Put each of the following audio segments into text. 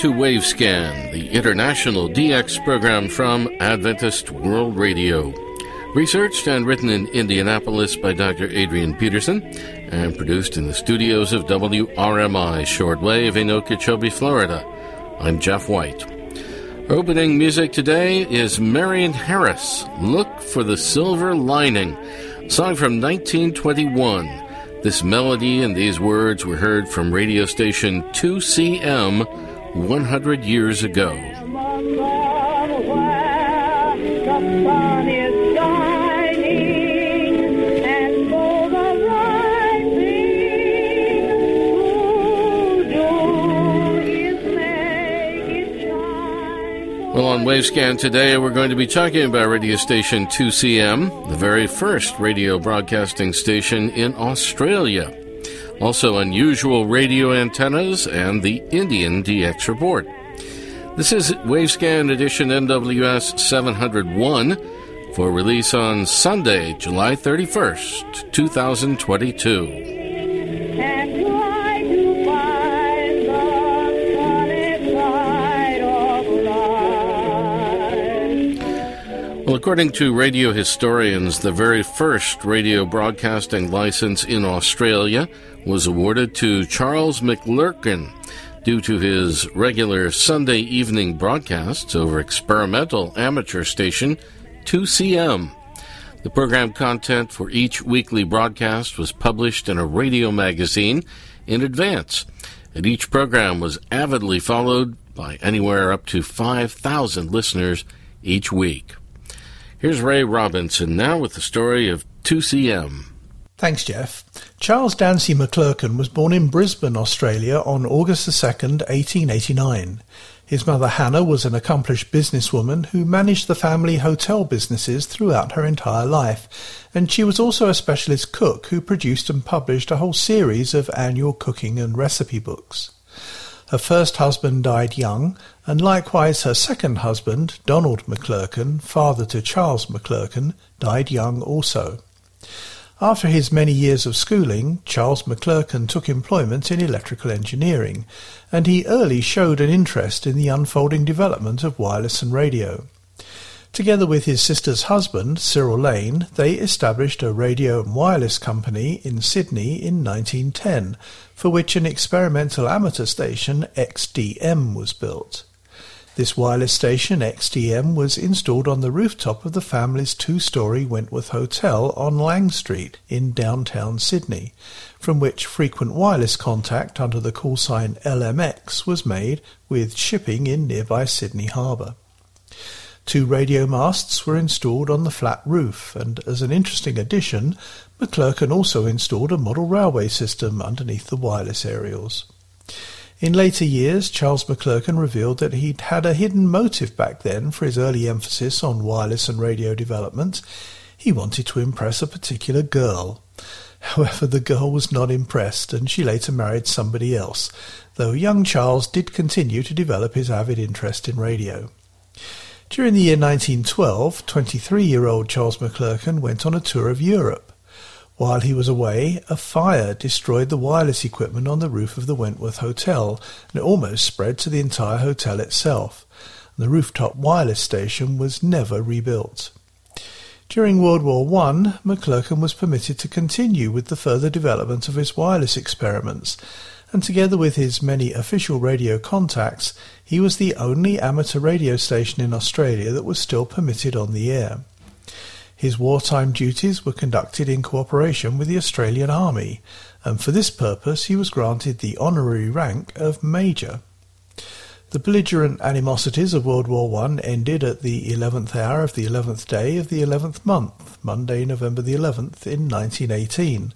To Wavescan, the international DX program from Adventist World Radio. Researched and written in Indianapolis by Dr. Adrian Peterson and produced in the studios of WRMI Shortwave in Okeechobee, Florida. I'm Jeff White. Opening music today is Marion Harris, Look for the Silver Lining, song from 1921. This melody and these words were heard from radio station 2CM 100 years ago. Well, on Wavescan today, we're going to be talking about radio station 2CM, the very first radio broadcasting station in Australia. Also, unusual radio antennas and the Indian DX report. This is Wavescan edition NWS 701 for release on Sunday, July 31st, 2022. Well, according to radio historians, the very first radio broadcasting license in Australia was awarded to Charles Maclurcan due to his regular Sunday evening broadcasts over experimental amateur station 2CM. The program content for each weekly broadcast was published in a radio magazine in advance, and each program was avidly followed by anywhere up to 5,000 listeners each week. Here's Ray Robinson now with the story of 2CM. Thanks, Jeff. Charles Dansie Maclurcan was born in Brisbane, Australia on August 2, 1889. His mother Hannah was an accomplished businesswoman who managed the family hotel businesses throughout her entire life, and she was also a specialist cook who produced and published a whole series of annual cooking and recipe books. Her first husband died young, and likewise her second husband, Donald Maclurcan, father to Charles Maclurcan, died young also. After his many years of schooling, Charles Maclurcan took employment in electrical engineering, and he early showed an interest in the unfolding development of wireless and radio. Together with his sister's husband, Cyril Lane, they established a radio and wireless company in Sydney in 1910, for which an experimental amateur station, XDM, was built. This wireless station, XDM, was installed on the rooftop of the family's two-storey Wentworth Hotel on Lang Street in downtown Sydney, from which frequent wireless contact under the call sign LMX was made with shipping in nearby Sydney Harbour. Two radio masts were installed on the flat roof, and as an interesting addition, Maclurcan also installed a model railway system underneath the wireless aerials. In later years, Charles Maclurcan revealed that he'd had a hidden motive back then for his early emphasis on wireless and radio development. He wanted to impress a particular girl. However, the girl was not impressed, and she later married somebody else, though young Charles did continue to develop his avid interest in radio. During the year 1912, 23-year-old Charles Maclurcan went on a tour of Europe. While he was away, a fire destroyed the wireless equipment on the roof of the Wentworth Hotel, and it almost spread to the entire hotel itself. The rooftop wireless station was never rebuilt. During World War I, Maclurcan was permitted to continue with the further development of his wireless experiments, and together with his many official radio contacts, he was the only amateur radio station in Australia that was still permitted on the air. His wartime duties were conducted in cooperation with the Australian Army, and for this purpose he was granted the honorary rank of Major. The belligerent animosities of World War I ended at the eleventh hour of the eleventh day of the eleventh month, Monday, November the eleventh, in 1918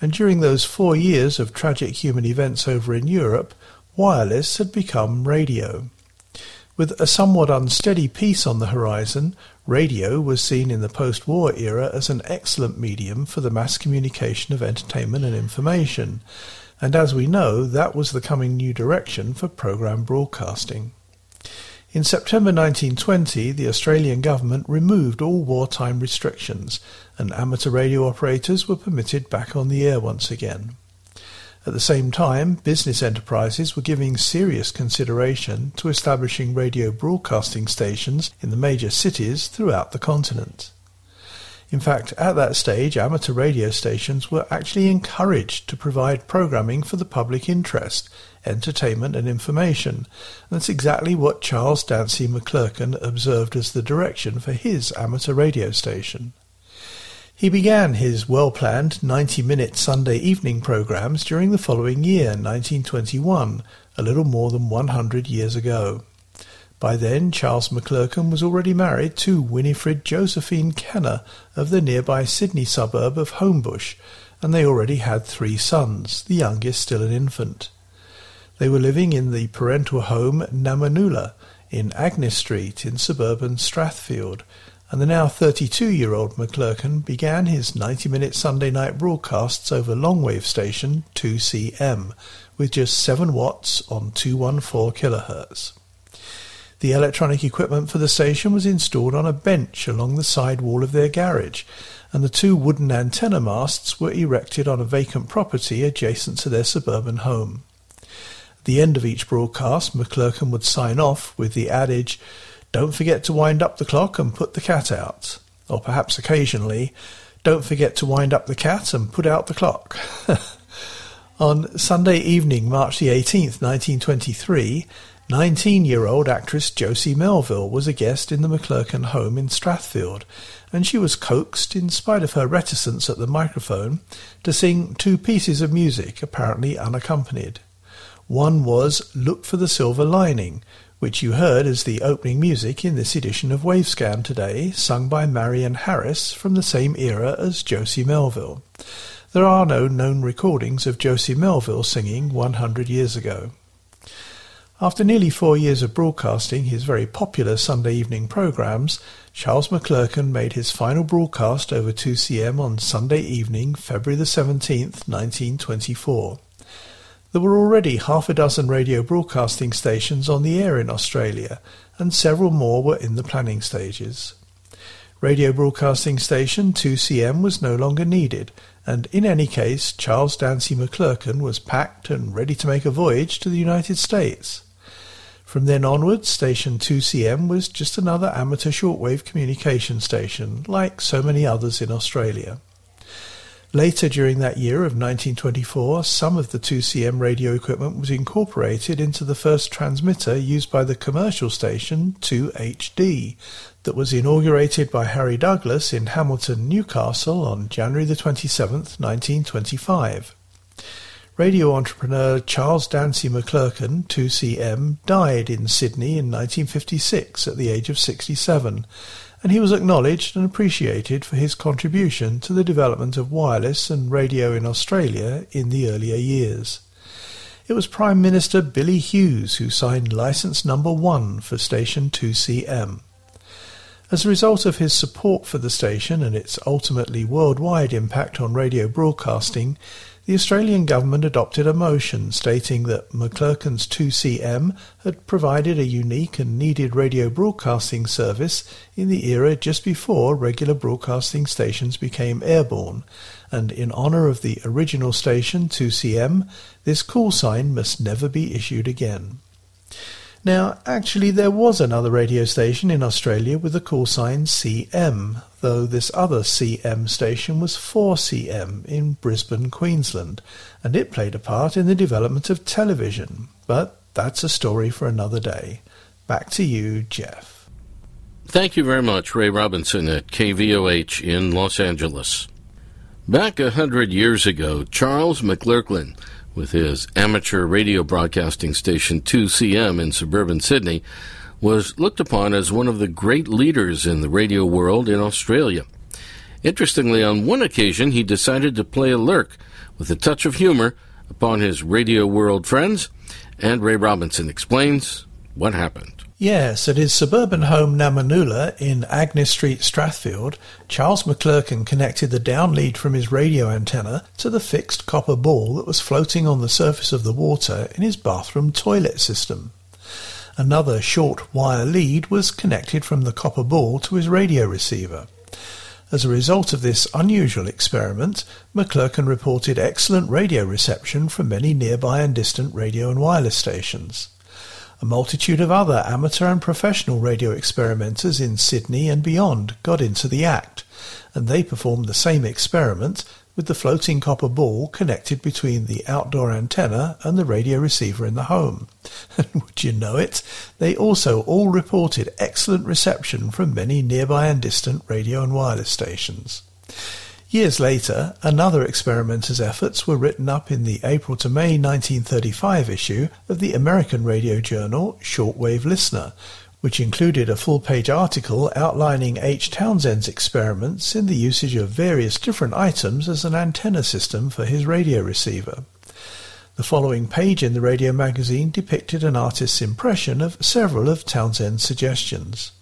and during those four years of tragic human events over in Europe, wireless had become radio. With a somewhat unsteady peace on the horizon, radio was seen in the post-war era as an excellent medium for the mass communication of entertainment and information, and as we know, that was the coming new direction for program broadcasting. In September 1920, the Australian government removed all wartime restrictions, and amateur radio operators were permitted back on the air once again. At the same time, business enterprises were giving serious consideration to establishing radio broadcasting stations in the major cities throughout the continent. In fact, at that stage, amateur radio stations were actually encouraged to provide programming for the public interest, entertainment and information. And that's exactly what Charles Dansie Maclurcan observed as the direction for his amateur radio station. He began his well-planned 90-minute Sunday evening programs during the following year, 1921, a little more than 100 years ago. By then, Charles Maclurcan was already married to Winifred Josephine Kenner of the nearby Sydney suburb of Homebush, and they already had three sons, the youngest still an infant. They were living in the parental home Namanoola in Agnes Street in suburban Strathfield, and the now 32-year-old Maclurcan began his 90-minute Sunday night broadcasts over longwave station 2CM with just 7 watts on 214 kHz. The electronic equipment for the station was installed on a bench along the side wall of their garage, and the two wooden antenna masts were erected on a vacant property adjacent to their suburban home. At the end of each broadcast, Maclurcan would sign off with the adage, don't forget to wind up the clock and put the cat out. Or perhaps occasionally, don't forget to wind up the cat and put out the clock. On Sunday evening, March the 18th, 1923, 19-year-old actress Josie Melville was a guest in the Maclurcan home in Strathfield, and she was coaxed, in spite of her reticence at the microphone, to sing two pieces of music, apparently unaccompanied. One was Look for the Silver Lining, which you heard as the opening music in this edition of Wavescan today, sung by Marion Harris from the same era as Josie Melville. There are no known recordings of Josie Melville singing 100 years ago. After nearly four years of broadcasting his very popular Sunday evening programs, Charles Maclurcan made his final broadcast over 2CM on Sunday evening, February the 17th, 1924. There were already half a dozen radio broadcasting stations on the air in Australia, and several more were in the planning stages. Radio broadcasting station 2CM was no longer needed, and in any case, Charles Dansie Maclurcan was packed and ready to make a voyage to the United States. From then onwards, station 2CM was just another amateur shortwave communication station, like so many others in Australia. Later during that year of 1924, some of the 2CM radio equipment was incorporated into the first transmitter used by the commercial station 2HD that was inaugurated by Harry Douglas in Hamilton, Newcastle on January the 27th, 1925. Radio entrepreneur Charles Dansie Maclurcan, 2CM, died in Sydney in 1956 at the age of 67 and he was acknowledged and appreciated for his contribution to the development of wireless and radio in Australia in the earlier years. It was Prime Minister Billy Hughes who signed licence number one for station 2CM. As a result of his support for the station and its ultimately worldwide impact on radio broadcasting, the Australian government adopted a motion stating that Maclurcan's 2CM had provided a unique and needed radio broadcasting service in the era just before regular broadcasting stations became airborne, and in honour of the original station 2CM, this call sign must never be issued again. Now, actually, there was another radio station in Australia with the call sign CM, though this other CM station was 4CM in Brisbane, Queensland, and it played a part in the development of television. But that's a story for another day. Back to you, Jeff. Thank you very much, Ray Robinson at KVOH in Los Angeles. Back a hundred years ago, Charles Maclurcan with his amateur radio broadcasting station 2CM in suburban Sydney, was looked upon as one of the great leaders in the radio world in Australia. Interestingly, on one occasion, he decided to play a lurk with a touch of humor upon his radio world friends, and Ray Robinson explains what happened. Yes, at his suburban home Namanoola in Agnes Street, Strathfield, Charles Maclurcan connected the down lead from his radio antenna to the fixed copper ball that was floating on the surface of the water in his bathroom toilet system. Another short wire lead was connected from the copper ball to his radio receiver. As a result of this unusual experiment, Maclurcan reported excellent radio reception from many nearby and distant radio and wireless stations. A multitude of other amateur and professional radio experimenters in Sydney and beyond got into the act, and they performed the same experiment with the floating copper ball connected between the outdoor antenna and the radio receiver in the home. And would you know it, they also all reported excellent reception from many nearby and distant radio and wireless stations. Years later, another experimenter's efforts were written up in the April to May 1935 issue of the American radio journal Shortwave Listener, which included a full-page article outlining H. Townsend's experiments in the usage of various different items as an antenna system for his radio receiver. The following page in the radio magazine depicted an artist's impression of several of Townsend's suggestions.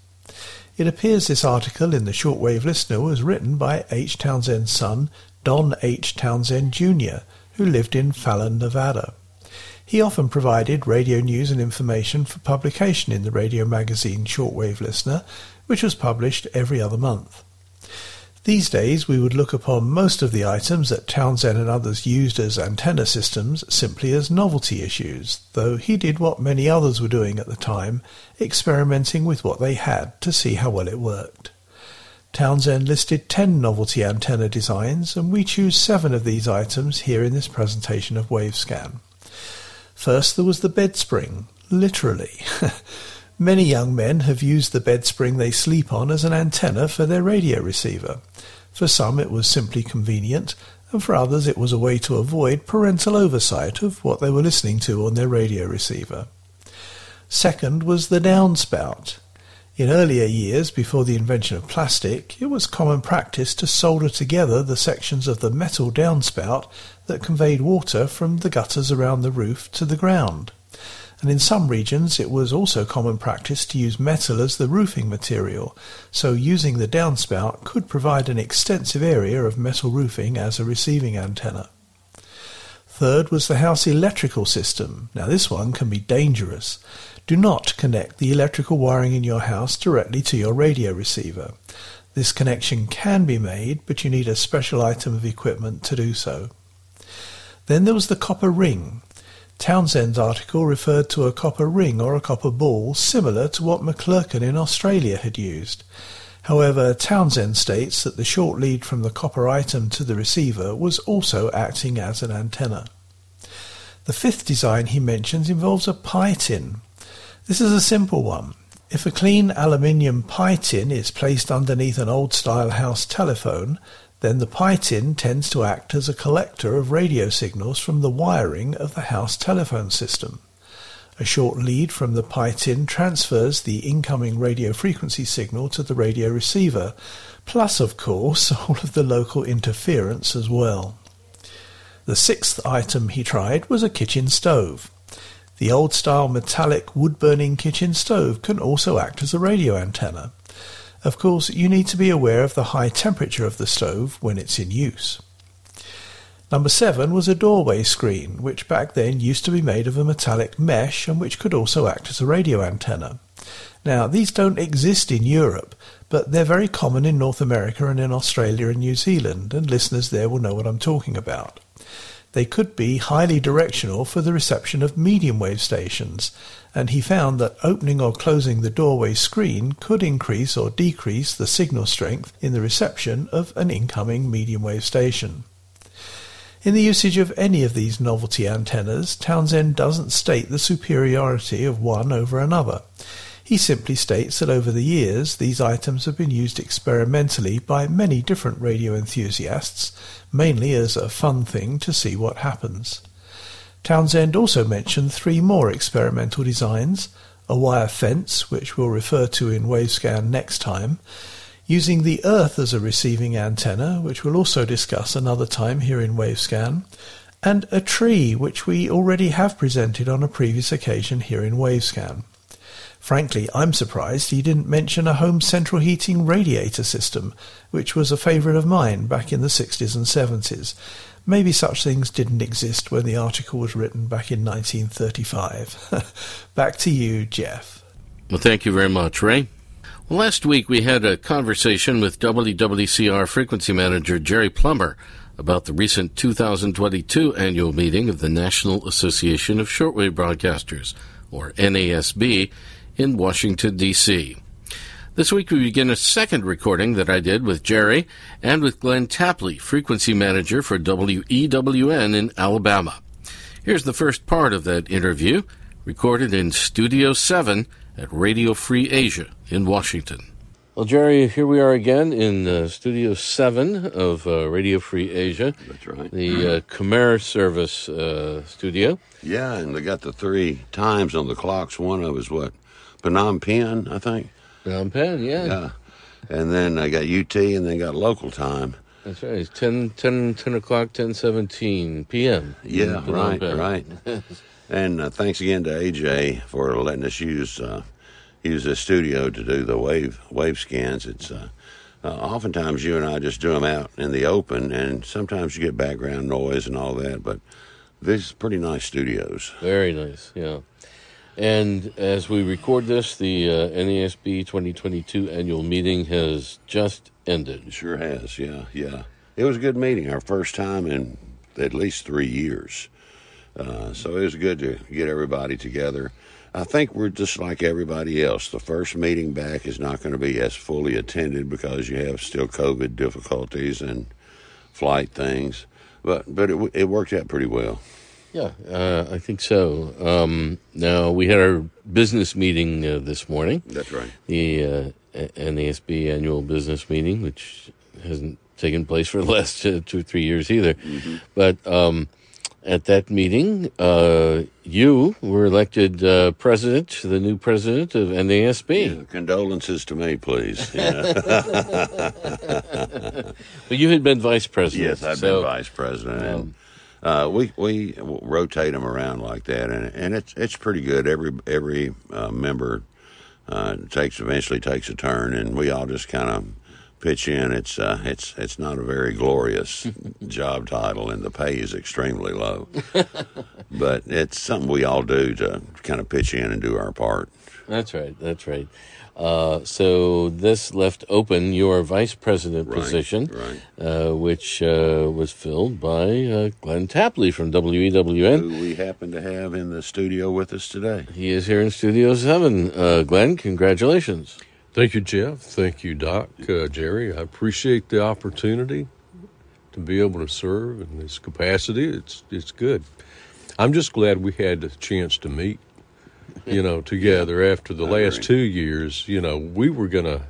It appears this article in the Shortwave Listener was written by H. Townsend's son, Don H. Townsend Jr., who lived in Fallon, Nevada. He often provided radio news and information for publication in the radio magazine Shortwave Listener, which was published every other month. These days we would look upon most of the items that Townsend and others used as antenna systems simply as novelty issues, though he did what many others were doing at the time, experimenting with what they had to see how well it worked. Townsend listed 10 novelty antenna designs, and we choose seven of these items here in this presentation of Wavescan. First there was the bed spring, literally. Many young men have used the bed spring they sleep on as an antenna for their radio receiver. For some it was simply convenient, and for others it was a way to avoid parental oversight of what they were listening to on their radio receiver. Second was the downspout. In earlier years, before the invention of plastic, it was common practice to solder together the sections of the metal downspout that conveyed water from the gutters around the roof to the ground and in some regions it was also common practice to use metal as the roofing material, so using the downspout could provide an extensive area of metal roofing as a receiving antenna. Third was the house electrical system. Now this one can be dangerous. Do not connect the electrical wiring in your house directly to your radio receiver. This connection can be made, but you need a special item of equipment to do so. Then there was the copper ring. Townsend's article referred to a copper ring or a copper ball similar to what Maclurcan in Australia had used. However, Townsend states that the short lead from the copper item to the receiver was also acting as an antenna. The fifth design he mentions involves a pie tin. This is a simple one. If a clean aluminium pie tin is placed underneath an old style house telephone, then the pie tin tends to act as a collector of radio signals from the wiring of the house telephone system. A short lead from the pie tin transfers the incoming radio frequency signal to the radio receiver, plus, of course, all of the local interference as well. The sixth item he tried was a kitchen stove. The old style metallic wood burning kitchen stove can also act as a radio antenna. Of course, you need to be aware of the high temperature of the stove when it's in use. Number seven was a doorway screen, which back then used to be made of a metallic mesh and which could also act as a radio antenna. Now, these don't exist in Europe, but they're very common in North America and in Australia and New Zealand, and listeners there will know what I'm talking about. They could be highly directional for the reception of medium wave stations, and he found that opening or closing the doorway screen could increase or decrease the signal strength in the reception of an incoming medium wave station. In the usage of any of these novelty antennas, Townsend doesn't state the superiority of one over another. He simply states that over the years these items have been used experimentally by many different radio enthusiasts, mainly as a fun thing to see what happens. Townsend also mentioned three more experimental designs, a wire fence, which we'll refer to in Wavescan next time, using the Earth as a receiving antenna, which we'll also discuss another time here in Wavescan, and a tree, which we already have presented on a previous occasion here in Wavescan. Frankly, I'm surprised he didn't mention a home central heating radiator system, which was a favourite of mine back in the 60s and 70s. Maybe such things didn't exist when the article was written back in 1935. back to you, Jeff. Well, thank you very much, Ray. Last week we had a conversation with WWCR frequency manager Jerry Plummer about the recent 2022 annual meeting of the National Association of Shortwave Broadcasters, or NASB, in Washington, D.C. This week we begin a second recording that I did with Jerry and with Glenn Tapley, frequency manager for WEWN in Alabama. Here's the first part of that interview, recorded in Studio 7 at Radio Free Asia in Washington. Well, Jerry, here we are again in uh, Studio 7 of uh, Radio Free Asia. That's right. The uh, Khmer Service uh, studio. Yeah, and they got the three times on the clocks. One of is what? Phnom Penh, I think. Phnom Penh, yeah. Yeah. And then I got UT and then got local time. That's right. It's 10, 10, 10 o'clock, 10.17 p.m. Yeah, right, right. and uh, thanks again to AJ for letting us use uh, use the studio to do the wave wave scans. It's uh, uh, oftentimes you and I just do them out in the open, and sometimes you get background noise and all that. But these are pretty nice studios. Very nice, yeah. And as we record this, the uh, NASB 2022 annual meeting has just ended. Sure has, yeah, yeah. It was a good meeting, our first time in at least three years. Uh, so it was good to get everybody together. I think we're just like everybody else. The first meeting back is not going to be as fully attended because you have still COVID difficulties and flight things, but but it it worked out pretty well. Yeah, uh, I think so. Um, now we had our business meeting uh, this morning. That's right. The uh, NASB annual business meeting, which hasn't taken place for the last two or three years either, mm-hmm. but. Um, at that meeting, uh, you were elected uh, president, the new president of NASB. Yeah, condolences to me, please. Yeah. but you had been vice president. Yes, I've so, been vice president. And, uh, we we rotate them around like that, and and it's it's pretty good. Every every uh, member uh, takes eventually takes a turn, and we all just kind of pitch in. It's uh, it's it's not a very glorious job title, and the pay is extremely low. but it's something we all do to kind of pitch in and do our part. That's right. That's right. Uh, so this left open your vice president right, position, right. Uh, which uh, was filled by uh, Glenn Tapley from WEWN. Who we happen to have in the studio with us today. He is here in Studio 7. Uh, Glenn, congratulations. Thank you, Jeff. Thank you, Doc, uh, Jerry. I appreciate the opportunity to be able to serve in this capacity. It's it's good. I'm just glad we had the chance to meet, you know, together after the I last agree. two years. You know, we were going to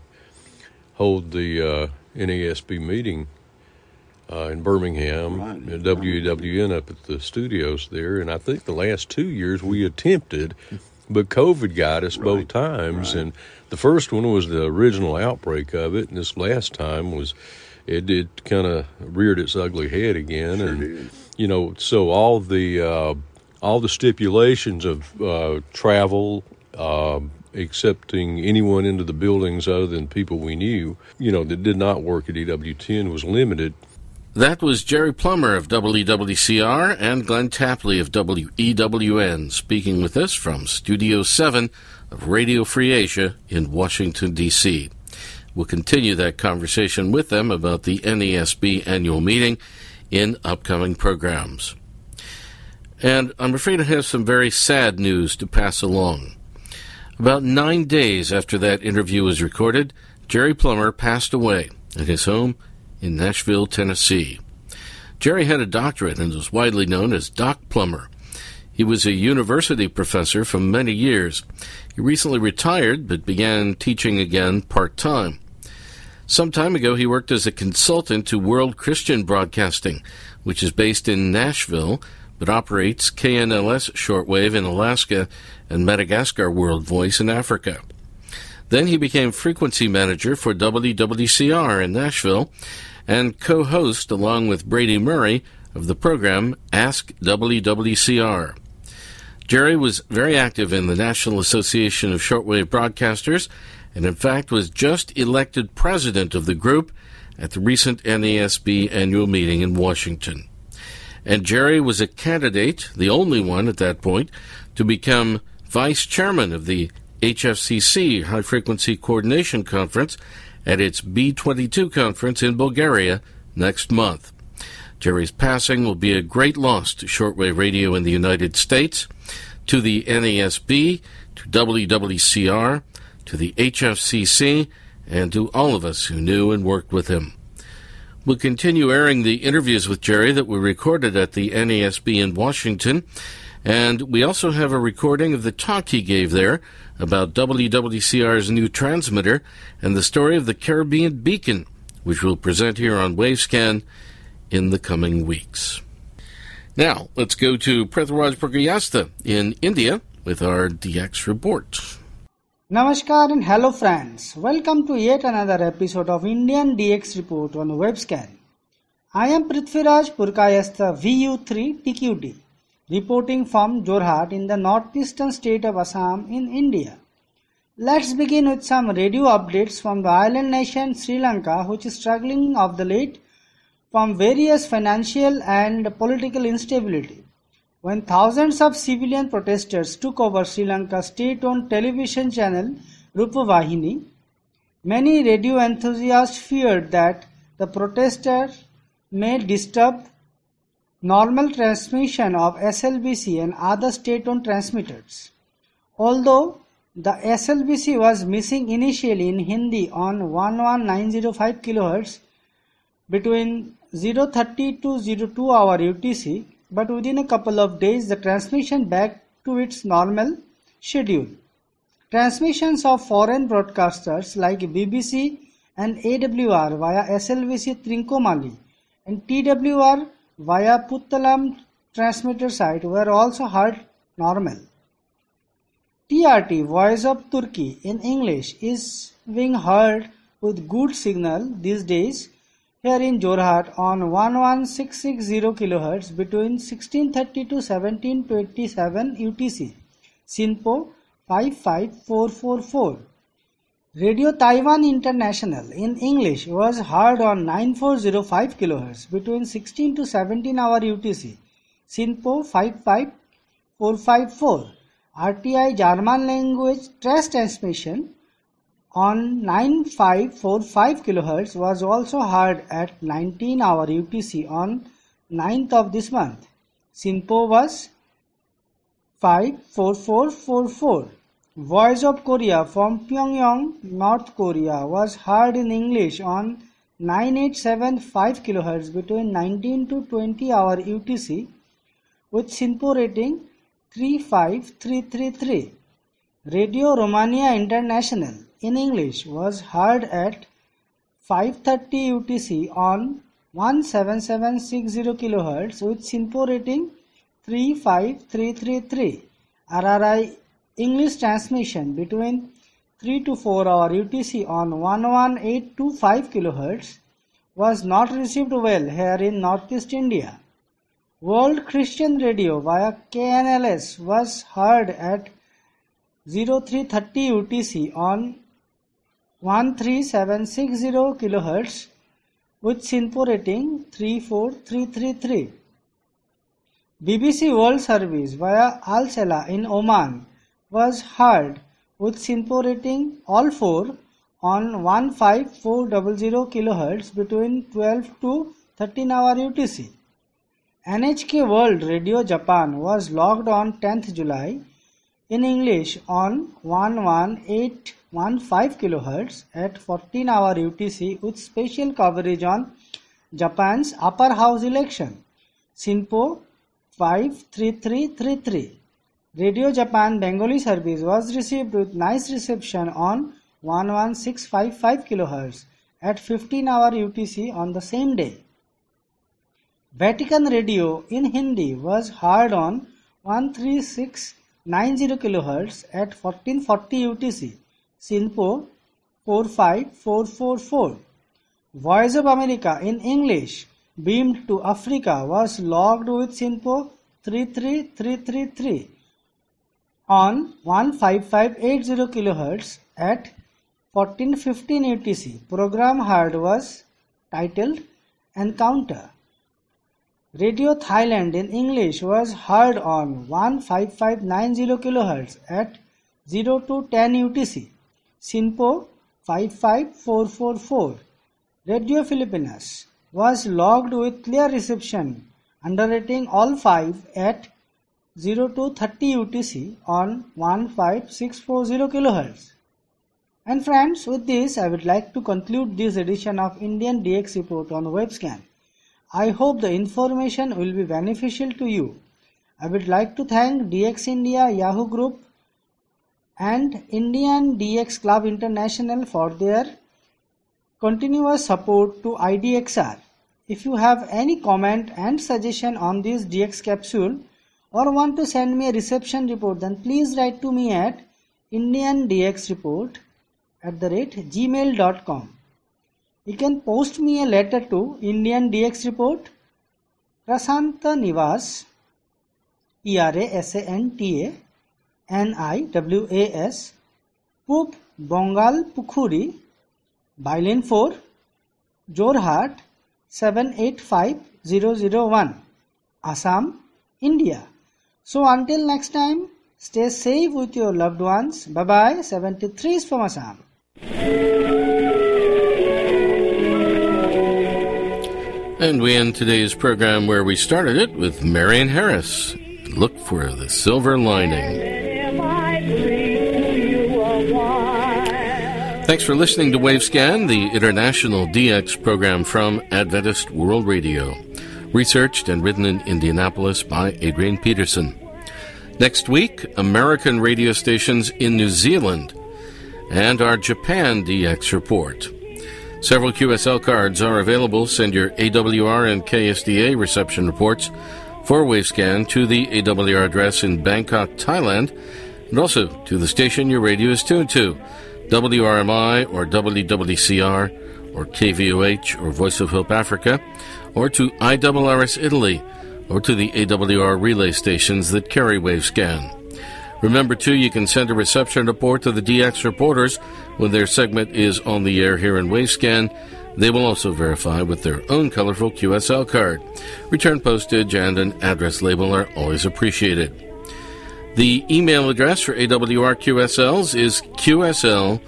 hold the uh, NASB meeting uh, in Birmingham, right. WEWN up at the studios there, and I think the last two years we attempted, but COVID got us right. both times, right. and the first one was the original outbreak of it, and this last time was it did kind of reared its ugly head again, sure and did. you know, so all the uh, all the stipulations of uh, travel. Uh, accepting anyone into the buildings other than people we knew, you know, that did not work at EWTN was limited. That was Jerry Plummer of WWCR and Glenn Tapley of WEWN speaking with us from Studio 7 of Radio Free Asia in Washington, D.C. We'll continue that conversation with them about the NASB annual meeting in upcoming programs. And I'm afraid I have some very sad news to pass along. About nine days after that interview was recorded, Jerry Plummer passed away at his home in Nashville, Tennessee. Jerry had a doctorate and was widely known as Doc Plummer. He was a university professor for many years. He recently retired but began teaching again part time. Some time ago, he worked as a consultant to World Christian Broadcasting, which is based in Nashville but operates KNLS shortwave in Alaska and Madagascar World Voice in Africa. Then he became frequency manager for WWCR in Nashville and co host, along with Brady Murray, of the program Ask WWCR. Jerry was very active in the National Association of Shortwave Broadcasters and, in fact, was just elected president of the group at the recent NASB annual meeting in Washington. And Jerry was a candidate, the only one at that point, to become vice chairman of the HFCC High Frequency Coordination Conference at its B22 conference in Bulgaria next month. Jerry's passing will be a great loss to shortwave radio in the United States, to the NASB, to WWCR, to the HFCC, and to all of us who knew and worked with him. We'll continue airing the interviews with Jerry that we recorded at the NASB in Washington, and we also have a recording of the talk he gave there about WWCR's new transmitter and the story of the Caribbean Beacon, which we'll present here on Wavescan in the coming weeks. Now, let's go to Prithviraj Purkayastha in India with our DX report. Namaskar and hello friends. Welcome to yet another episode of Indian DX report on Wavescan. I am Prithviraj Purkayastha VU3 TQD reporting from Jorhat in the northeastern state of Assam in India. Let's begin with some radio updates from the island nation Sri Lanka which is struggling of the late from various financial and political instability. When thousands of civilian protesters took over Sri Lanka's state-owned television channel Rupavahini, many radio enthusiasts feared that the protesters may disturb normal transmission of SLBC and other state-owned transmitters. Although the SLBC was missing initially in Hindi on 11905 kHz between 030 to 02 hour UTC, but within a couple of days the transmission back to its normal schedule. Transmissions of foreign broadcasters like BBC and AWR via SLBC Trincomalee and TWR via Puttalam transmitter site were also heard normal. TRT Voice of Turkey in English is being heard with good signal these days here in Jorhat on 11660 kHz between 1630 to 1727 UTC, SINPO 55444. Radio Taiwan International in English was heard on 9405 kHz between 16 to 17 hour UTC, SINPO 55454. RTI German language trace transmission on 9545 kHz was also heard at 19 hour UTC on 9th of this month. SINPO was 54444. Voice of Korea from Pyongyang, North Korea was heard in English on 9875 kHz between 19 to 20 hour UTC with SINPO rating 35333. Radio Romania International in English was heard at 5:30 UTC on 17760 kHz with SINPO rating 35333. RRI English transmission between 3 to 4 hour UTC on 11825 kHz was not received well here in Northeast India. World Christian Radio via KNLS was heard at 0330 UTC on 13760 kHz with SINPO rating 34333. BBC World Service via Al Sela in Oman was heard with SINPO rating all 4 on 15400 kHz between 12 to 13 hour UTC. NHK World Radio Japan was logged on 10th July in English on 118 15 kHz at 14 hour UTC with special coverage on Japan's upper house election. SINPO 53333. Radio Japan Bengali service was received with nice reception on 11655 kHz at 15 hour UTC on the same day. Vatican Radio in Hindi was heard on 13690 kHz at 1440 UTC. SINPO 45444. Voice of America in English beamed to Africa was logged with SINPO 33333 on 15580 kHz at 1415 UTC. Program heard was titled Encounter. Radio Thailand in English was heard on 15590 kHz at 0210 UTC, SINPO 55444. Radio Filipinas was logged with clear reception, underrating all 5 at 0230 UTC on 15640 kHz. And friends, with this I would like to conclude this edition of Indian DX report on Wavescan. I hope the information will be beneficial to you. I would like to thank DX India Yahoo Group and Indian DX Club International for their continuous support to IDXR. If you have any comment and suggestion on this DX capsule or want to send me a reception report then please write to me at indiandxreport at the rate gmail.com. You can post me a letter to Indian DX Report, Prasanta Nivas, P R A S A N T A N I W A S, Poop Bongal Pukhuri, Bailin 4, Jorhat 785001, Assam, India. So until next time, stay safe with your loved ones. Bye bye. 73 is from Assam. And we end today's program where we started it with Marion Harris. Look for the silver lining. Thanks for listening to Wavescan, the international DX program from Adventist World Radio. Researched and written in Indianapolis by Adrian Peterson. Next week, American radio stations in New Zealand and our Japan DX report. Several QSL cards are available. Send your AWR and KSDA reception reports for Wavescan to the AWR address in Bangkok, Thailand, and also to the station your radio is tuned to, WRMI or WWCR or KVOH or Voice of Hope Africa, or to IRRS Italy, or to the AWR relay stations that carry Wavescan. Remember, too, you can send a reception report to the DX reporters when their segment is on the air here in Wavescan. They will also verify with their own colorful QSL card. Return postage and an address label are always appreciated. The email address for AWR QSLs is qsl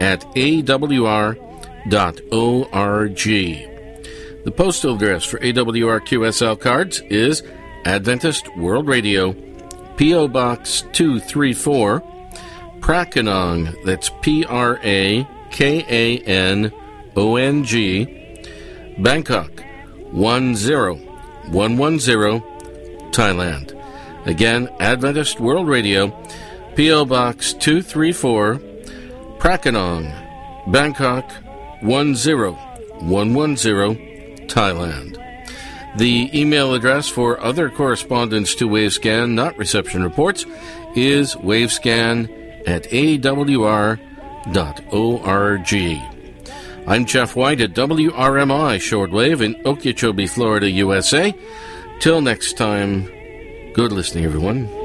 at awr.org. The postal address for AWR QSL cards is Adventist World Radio, P.O. Box 234, Prakanong, that's P R A K A N O N G, Bangkok 10110, Thailand. Again, Adventist World Radio, P.O. Box 234, Prakanong, Bangkok 10110, Thailand. The email address for other correspondence to Wavescan, not reception reports, is wavescan at awr.org. I'm Jeff White at WRMI Shortwave in Okeechobee, Florida, USA. Till next time, good listening, everyone.